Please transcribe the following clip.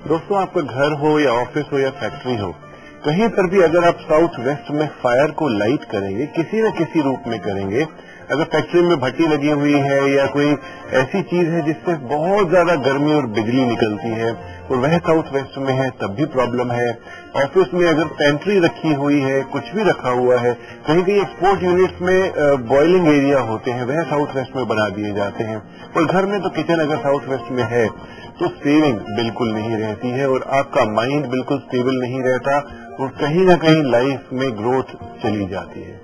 दोस्तों, आपका घर हो या ऑफ़िस हो या फैक्ट्री हो, कहीं पर भी अगर आप साउथ वेस्ट में फायर को लाइट करेंगे, किसी न किसी रूप में करेंगे, अगर फैक्ट्री में भट्टी लगी हुई है या कोई ऐसी चीज़ है जिससे बहुत ज़्यादा गर्मी और बिजली निकलती है, और वह साउथ वेस्ट में है, तब भी प्रॉब्लम है। ऑफ़िस में अगर पेंट्री रखी हुई है, कुछ भी रखा हुआ है, कहीं कहीं एक्सपोर्ट यूनिट्स में बॉइलिंग एरिया होते हैं, वह साउथ वेस्ट में बना दिए जाते हैं। और घर में तो किचन अगर साउथ वेस्ट में है तो सेविंग बिल्कुल नहीं रहती है और आपका माइंड बिल्कुल स्टेबल नहीं रहता और कहीं ना कहीं लाइफ में ग्रोथ चली जाती है।